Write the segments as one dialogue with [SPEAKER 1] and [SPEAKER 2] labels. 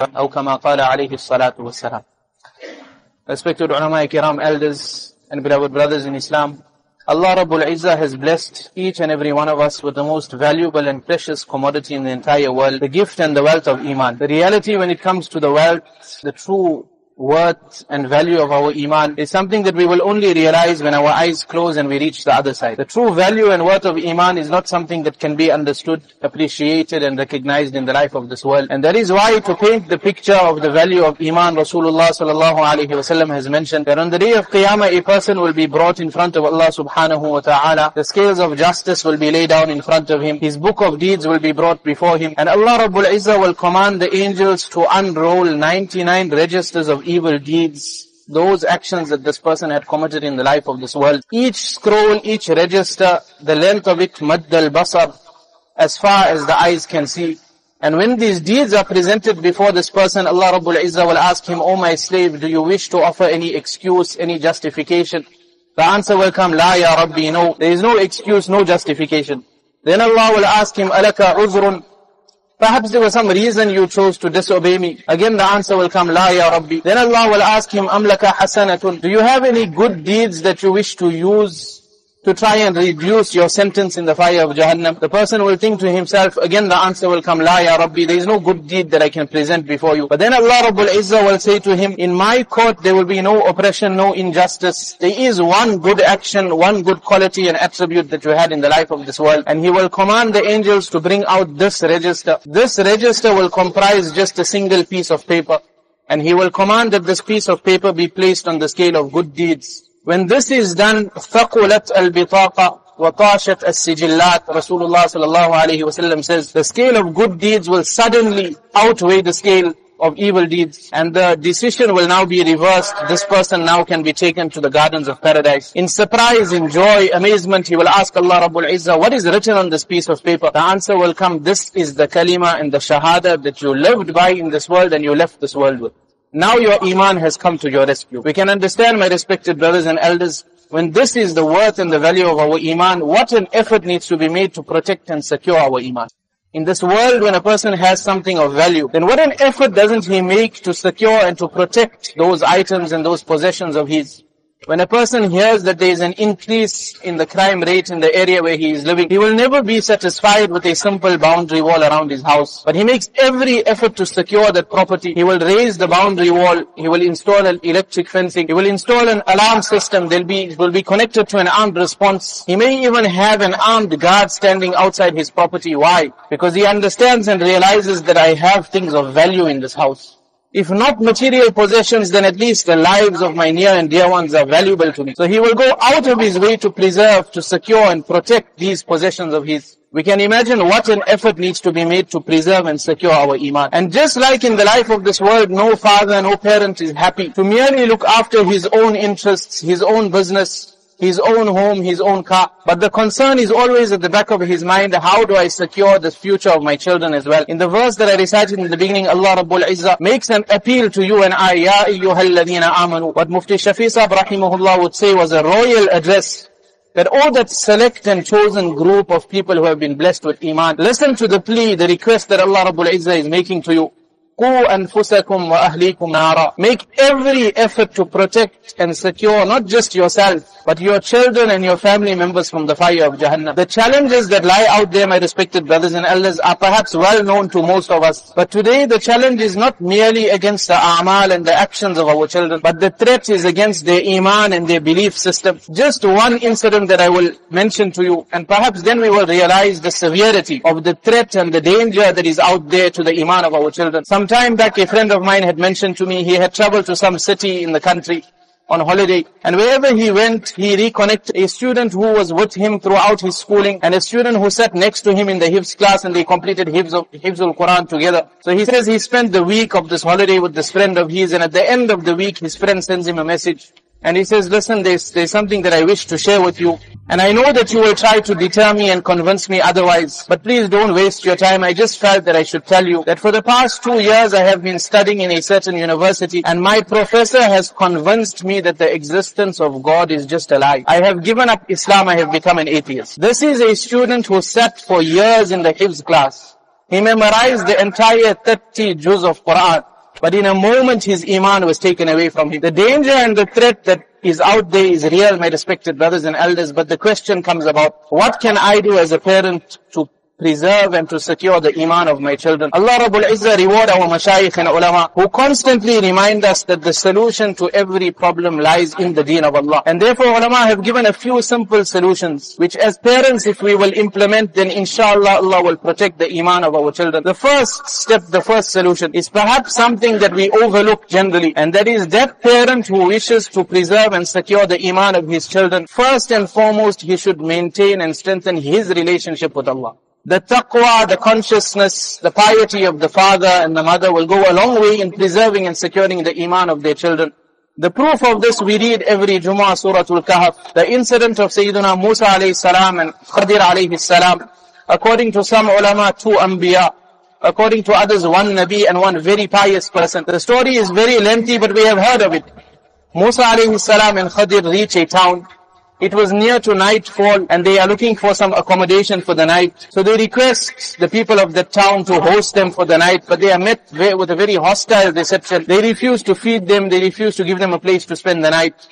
[SPEAKER 1] أو كما قال عليه الصلاة والسلام Respected ulama kiram, elders and beloved brothers in Islam, Allah Rabbul Izzah has blessed each and every one of us with the most valuable and precious commodity in the entire world, the gift and the wealth of Iman. The reality when it comes to the wealth, the true worth and value of our iman is something that we will only realize when our eyes close and we reach the other side. The true value and worth of iman is not something that can be understood, appreciated and recognized in the life of this world. And that is why to paint the picture of the value of iman, Rasulullah sallallahu alaihi wasallam has mentioned that on the day of Qiyamah a person will be brought in front of Allah subhanahu wa ta'ala. The scales of justice will be laid down in front of him. His book of deeds will be brought before him. And Allah Rabbul Izzah will command the angels to unroll 99 registers of evil deeds, those actions that this person had committed in the life of this world. Each scroll, each register, the length of it, mad al-basar, as far as the eyes can see. And when these deeds are presented before this person, Allah Rabbul Izzah will ask him, Oh my slave, do you wish to offer any excuse, any justification? The answer will come, La ya Rabbi, no. There is no excuse, no justification. Then Allah will ask him, Alaka uzrun, Perhaps there was some reason you chose to disobey me. Again the answer will come, La ya Rabbi. Then Allah will ask him, Amlaka hasanatun. Do you have any good deeds that you wish to use to try and reduce your sentence in the fire of Jahannam? The person will think to himself, again the answer will come, La ya Rabbi, there is no good deed that I can present before you. But then Allah Rabbul Izzah will say to him, in my court there will be no oppression, no injustice. There is one good action, one good quality and attribute that you had in the life of this world. And He will command the angels to bring out this register. This register will comprise just a single piece of paper. And He will command that this piece of paper be placed on the scale of good deeds. When this is done, ثَقُلَتْ الْبِطَاقَ وَطَاشَتْ السِّجِلَّاتِ Rasulullah sallallahu alayhi wasallam says, the scale of good deeds will suddenly outweigh the scale of evil deeds. And the decision will now be reversed. This person now can be taken to the gardens of paradise. In surprise, in joy, amazement, he will ask Allah Rabbul Izzah, what is written on this piece of paper? The answer will come, this is the kalima and the shahada that you lived by in this world and you left this world with. Now your iman has come to your rescue. We can understand, my respected brothers and elders, when this is the worth and the value of our iman, what an effort needs to be made to protect and secure our iman. In this world, when a person has something of value, then what an effort doesn't he make to secure and to protect those items and those possessions of his? When a person hears that there is an increase in the crime rate in the area where he is living, he will never be satisfied with a simple boundary wall around his house. But he makes every effort to secure that property. He will raise the boundary wall. He will install an electric fencing. He will install an alarm system. They'll be, will be connected to an armed response. He may even have an armed guard standing outside his property. Why? Because he understands and realizes that I have things of value in this house. If not material possessions, then at least the lives of my near and dear ones are valuable to me. So he will go out of his way to preserve, to secure and protect these possessions of his. We can imagine what an effort needs to be made to preserve and secure our iman. And just like in the life of this world, no father, no parent is happy to merely look after his own interests, his own business, his own home, his own car. But the concern is always at the back of his mind, how do I secure the future of my children as well? In the verse that I recited in the beginning, Allah Rabbul Izzah makes an appeal to you and I, Ya ayyuhalladhina amanu. What Mufti Shafi Sahib rahimahullah would say was a royal address that all that select and chosen group of people who have been blessed with iman, listen to the plea, the request that Allah Rabbul Izzah is making to you. Make every effort to protect and secure not just yourself, but your children and your family members from the fire of Jahannam. The challenges that lie out there, my respected brothers and elders, are perhaps well known to most of us. But today the challenge is not merely against the amal and the actions of our children, but the threat is against their iman and their belief system. Just one incident that I will mention to you, and perhaps then we will realize the severity of the threat and the danger that is out there to the iman of our children. Some time back, a friend of mine had mentioned to me, he had traveled to some city in the country on holiday. And wherever he went, he reconnected a student who was with him throughout his schooling and a student who sat next to him in the Hifz class and they completed Hifz of Quran together. So he says he spent the week of this holiday with this friend of his and at the end of the week, his friend sends him a message. And he says, listen, there's, there's something that I wish to share with you. And I know that you will try to deter me and convince me otherwise. But please don't waste your time. I just felt that I should tell you that for the past two years I have been studying in a certain university and my professor has convinced me that the existence of God is just a lie. I have given up Islam. I have become an atheist. This is a student who sat for years in the Hifz class. He memorized the entire 30 juz of Quran. But in a moment his iman was taken away from him. The danger and the threat that is out there is real, my respected brothers and elders. But the question comes about, what can I do as a parent to preserve and to secure the iman of my children. Allah Rabbul Izzah reward our mashayikh and ulama who constantly remind us that the solution to every problem lies in the deen of Allah. And therefore ulama have given a few simple solutions which as parents if we will implement then inshallah Allah will protect the iman of our children. The first step, the first solution is perhaps something that we overlook generally and that is that parent who wishes to preserve and secure the iman of his children. First and foremost he should maintain and strengthen his relationship with Allah. The taqwa, the consciousness, the piety of the father and the mother will go a long way in preserving and securing the iman of their children. The proof of this we read every Jummah Surah Al-Kahf. The incident of Sayyidina Musa alayhi salam and Khadir alayhi salam. According to some ulama, two anbiya. According to others, one Nabi and one very pious person. The story is very lengthy, but we have heard of it. Musa alayhi salam and Khadir reach a town. It was near to nightfall and they are looking for some accommodation for the night. So they request the people of the town to host them for the night, but they are met with a very hostile reception. They refuse to feed them, they refuse to give them a place to spend the night.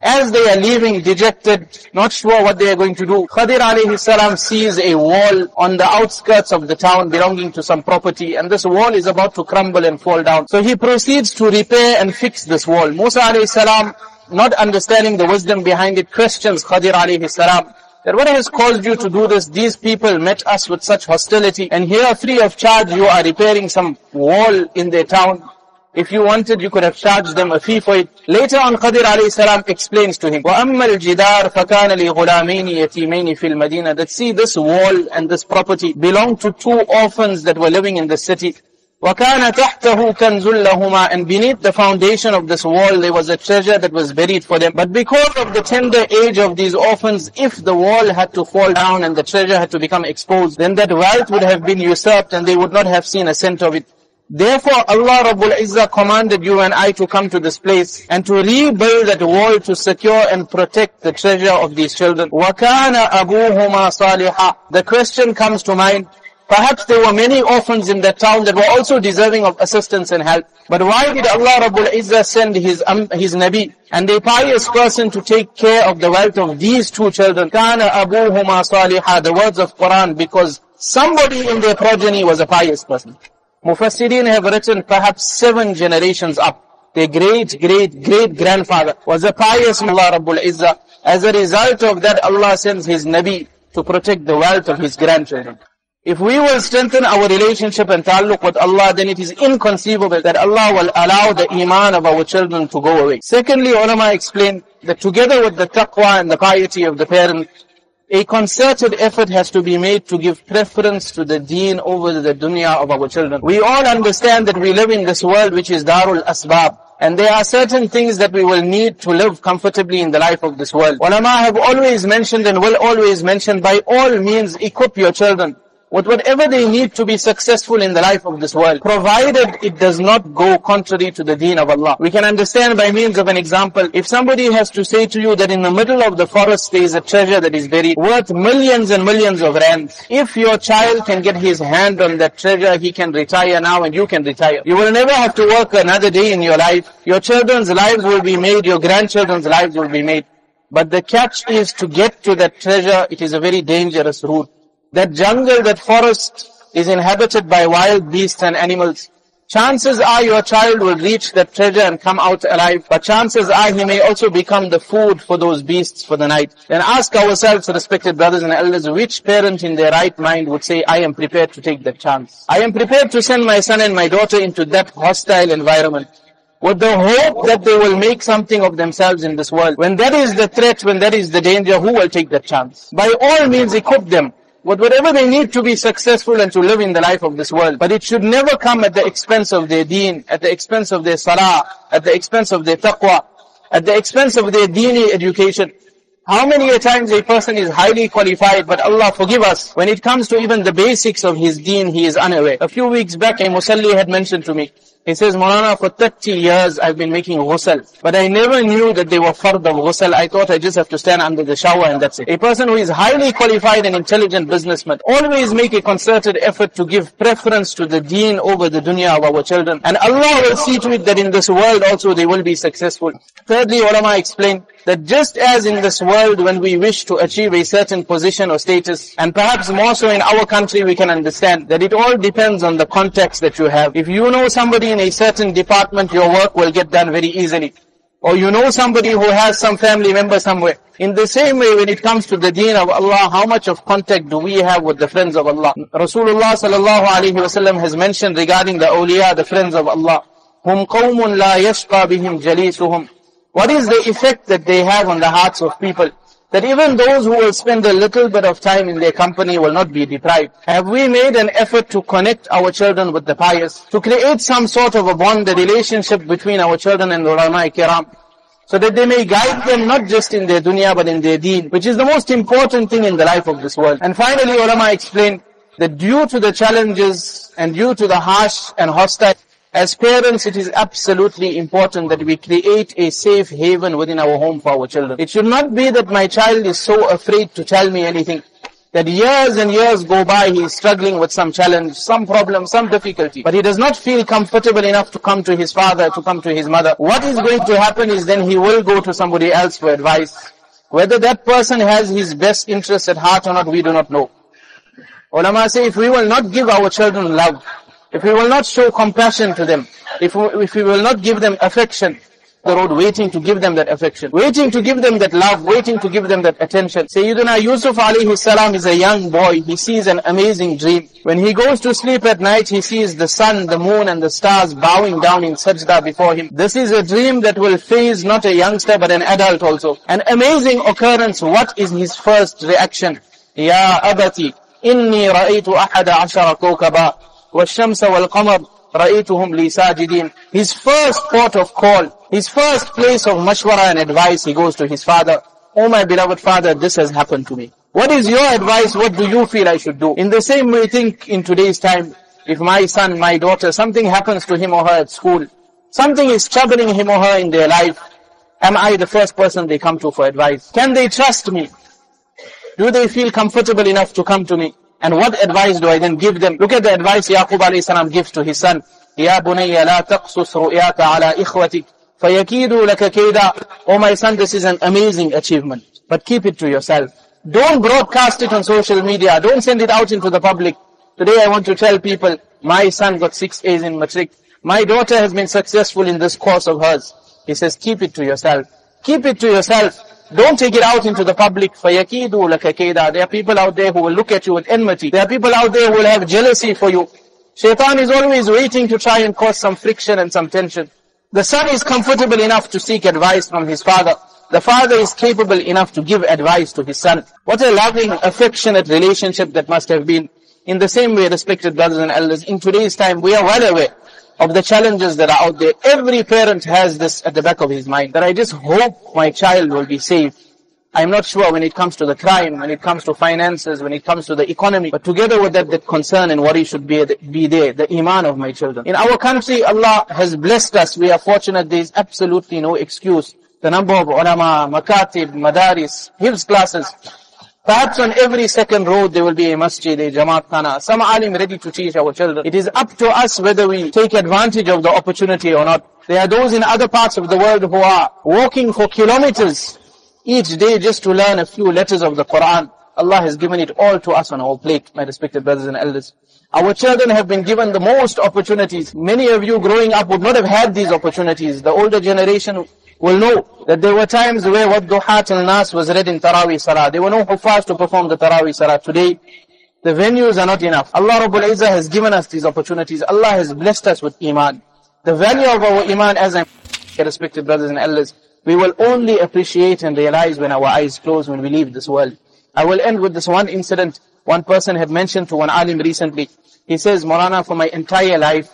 [SPEAKER 1] As they are leaving dejected, not sure what they are going to do, Khadir alayhi salam sees a wall on the outskirts of the town belonging to some property and this wall is about to crumble and fall down. So he proceeds to repair and fix this wall. Musa alayhi salam not understanding the wisdom behind it, questions Khadir alayhi salam. That what has caused you to do this? These people met us with such hostility and here free of charge you are repairing some wall in their town. If you wanted, you could have charged them a fee for it. Later on, Khadir alayhi salam explains to him, وَأَمَّا الْجِدَارِ فَكَانَ لِغُلَامَيْنِ يَتِيمَيْنِ فِي الْمَدِينَةِ That see, this wall and this property belonged to two orphans that were living in the city. وَكَانَ تَحْتَهُ كَنْزٌ لَهُمَا And beneath the foundation of this wall, there was a treasure that was buried for them. But because of the tender age of these orphans, if the wall had to fall down and the treasure had to become exposed, then that wealth would have been usurped and they would not have seen a cent of it. Therefore, Allah Rabbul Izzah commanded you and I to come to this place and to rebuild that wall to secure and protect the treasure of these children. وَكَانَ أَبُوهُمَا صَالِحًا The question comes to mind, Perhaps there were many orphans in that town that were also deserving of assistance and help. But why did Allah Rabbul Izzah send His, um, His Nabi and a pious person to take care of the wealth of these two children? Kana abuhuma salihah, the words of Quran, because somebody in their progeny was a pious person. Mufassirin have written perhaps seven generations up. Their great, great, great grandfather was a pious Allah Rabbul Izzah. As a result of that, Allah sends His Nabi to protect the wealth of His grandchildren. If we will strengthen our relationship and taluk with Allah, then it is inconceivable that Allah will allow the iman of our children to go away. Secondly, ulama explain that together with the taqwa and the piety of the parent, a concerted effort has to be made to give preference to the deen over the dunya of our children. We all understand that we live in this world which is darul asbab. And there are certain things that we will need to live comfortably in the life of this world. Ulama have always mentioned and will always mention by all means equip your children with whatever they need to be successful in the life of this world, provided it does not go contrary to the deen of Allah. We can understand by means of an example, if somebody has to say to you that in the middle of the forest there is a treasure that is buried, worth millions and millions of rands, if your child can get his hand on that treasure, he can retire now and you can retire. You will never have to work another day in your life. Your children's lives will be made, your grandchildren's lives will be made. But the catch is to get to that treasure, it is a very dangerous route. That jungle, that forest is inhabited by wild beasts and animals. Chances are your child will reach that treasure and come out alive, but chances are he may also become the food for those beasts for the night. Then ask ourselves, respected brothers and elders, which parent in their right mind would say, I am prepared to take that chance. I am prepared to send my son and my daughter into that hostile environment with the hope that they will make something of themselves in this world. When that is the threat, when that is the danger, who will take that chance? By all means equip them with whatever they need to be successful and to live in the life of this world. But it should never come at the expense of their deen, at the expense of their salah, at the expense of their taqwa, at the expense of their deeni education. How many a times a person is highly qualified, but Allah forgive us, when it comes to even the basics of his deen, he is unaware. A few weeks back, a musalli had mentioned to me, He says, Maulana, for 30 years I've been making ghusl. But I never knew that they were fard of ghusl. I thought I just have to stand under the shower and that's it. A person who is highly qualified and intelligent businessman always make a concerted effort to give preference to the deen over the dunya of our children. And Allah will see to it that in this world also they will be successful. Thirdly, ulama explain that just as in this world when we wish to achieve a certain position or status, and perhaps more so in our country we can understand that it all depends on the context that you have. If you know somebody in a certain department, your work will get done very easily. Or you know somebody who has some family member somewhere. In the same way, when it comes to the deen of Allah, how much of contact do we have with the friends of Allah? Rasulullah sallallahu alaihi wasallam has mentioned regarding the awliya, the friends of Allah. Hum qawmun la yashqa bihim jalisuhum. What is the effect that they have on the hearts of people? That even those who will spend a little bit of time in their company will not be deprived. Have we made an effort to connect our children with the pious? To create some sort of a bond, a relationship between our children and the ulama kiram? So that they may guide them not just in their dunya but in their deen, which is the most important thing in the life of this world. And finally ulama explained that due to the challenges and due to the harsh and hostile as parents, it is absolutely important that we create a safe haven within our home for our children. It should not be that my child is so afraid to tell me anything. That years and years go by, he is struggling with some challenge, some problem, some difficulty. But he does not feel comfortable enough to come to his father, to come to his mother. What is going to happen is then he will go to somebody else for advice. Whether that person has his best interest at heart or not, we do not know. Ulama say if we will not give our children love, if we will not show compassion to them, if we, if we will not give them affection, the road waiting to give them that affection, waiting to give them that love, waiting to give them that attention. Sayyidina Yusuf alayhi salam is a young boy. He sees an amazing dream. When he goes to sleep at night, he sees the sun, the moon and the stars bowing down in sajda before him. This is a dream that will faze not a youngster but an adult also. An amazing occurrence. What is his first reaction? Ya abati, inni ra'aytu ahada ashara kawkaba. والشمس والقمر رأيتهم لي ساجدين His first port of call, his first place of mashwara and advice, he goes to his father. Oh my beloved father, this has happened to me. What is your advice? What do you feel I should do? In the same way, think in today's time, if my son, my daughter, something happens to him or her at school, something is troubling him or her in their life, am I the first person they come to for advice? Can they trust me? Do they feel comfortable enough to come to me? And what advice do I then give them? Look at the advice Yaqub alayhi salam gives to his son. يا بني لا تقصص رؤياك على إخوتك فيكيدوا لك كيدا Oh my son, this is an amazing achievement. But keep it to yourself. Don't broadcast it on social media. Don't send it out into the public. Today I want to tell people, my son got six A's in matric. My daughter has been successful in this course of hers. He says, keep it to yourself. Keep it to yourself. Don't take it out into the public. فَيَكِيدُوا لَكَ كَيْدًا There are people out there who will look at you with enmity. There are people out there who will have jealousy for you. Shaitan is always waiting to try and cause some friction and some tension. The son is comfortable enough to seek advice from his father. The father is capable enough to give advice to his son. What a loving, affectionate relationship that must have been. In the same way, respected brothers and elders, in today's time, we are well aware of the challenges that are out there. Every parent has this at the back of his mind, that I just hope my child will be safe. I'm not sure when it comes to the crime, when it comes to finances, when it comes to the economy, but together with that, the concern and worry should be, be there, the iman of my children. In our country, Allah has blessed us. We are fortunate. There is absolutely no excuse. The number of ulama, makatib, madaris, hifz classes, Perhaps on every second road there will be a masjid, a jamaat khana, some alim ready to teach our children. It is up to us whether we take advantage of the opportunity or not. There are those in other parts of the world who are walking for kilometers each day just to learn a few letters of the Quran. Allah has given it all to us on our plate, my respected brothers and elders. Our children have been given the most opportunities. Many of you growing up would not have had these opportunities. The older generation will know that there were times where what Duhat al-Nas was read in Taraweeh Salah. There were no Hufaz to perform the Taraweeh Salah. Today, the venues are not enough. Allah Rabbul Izzah has given us these opportunities. Allah has blessed us with Iman. The value of our Iman, as I'm respected brothers and elders, we will only appreciate and realize when our eyes close when we leave this world. I will end with this one incident. One person had mentioned to one alim recently. He says, Maulana, for my entire life,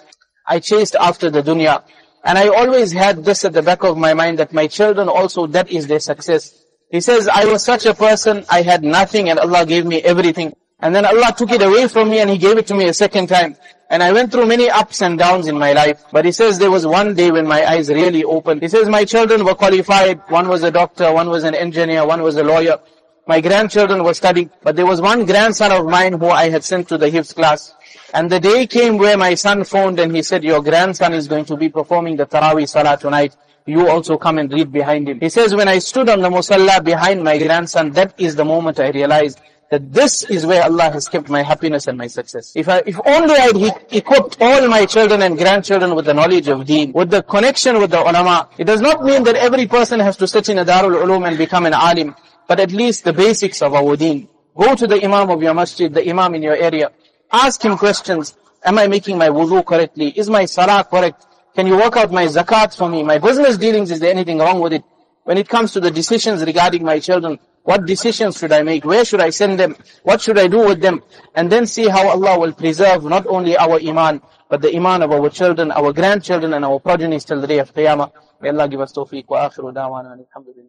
[SPEAKER 1] I chased after the dunya. And I always had this at the back of my mind that my children also, that is their success. He says, I was such a person, I had nothing and Allah gave me everything. And then Allah took it away from me and He gave it to me a second time. And I went through many ups and downs in my life. But He says there was one day when my eyes really opened. He says my children were qualified. One was a doctor, one was an engineer, one was a lawyer. My grandchildren were studying. But there was one grandson of mine who I had sent to the Hifz class. And the day came where my son phoned and he said, your grandson is going to be performing the Taraweeh Salah tonight. You also come and read behind him. He says, when I stood on the Musalla behind my grandson, that is the moment I realized that this is where Allah has kept my happiness and my success. If I, if only I equipped all my children and grandchildren with the knowledge of deen, with the connection with the ulama, it does not mean that every person has to sit in a Darul Ulum and become an alim, but at least the basics of our deen. Go to the imam of your masjid, the imam in your area. Ask him questions. Am I making my wudu correctly? Is my salah correct? Can you work out my zakat for me? My business dealings, is there anything wrong with it? When it comes to the decisions regarding my children, what decisions should I make? Where should I send them? What should I do with them? And then see how Allah will preserve not only our iman, but the iman of our children, our grandchildren, and our progeny till the day of Qiyamah. May Allah give us tawfiq wa akhiru da'wana alhamdulillah.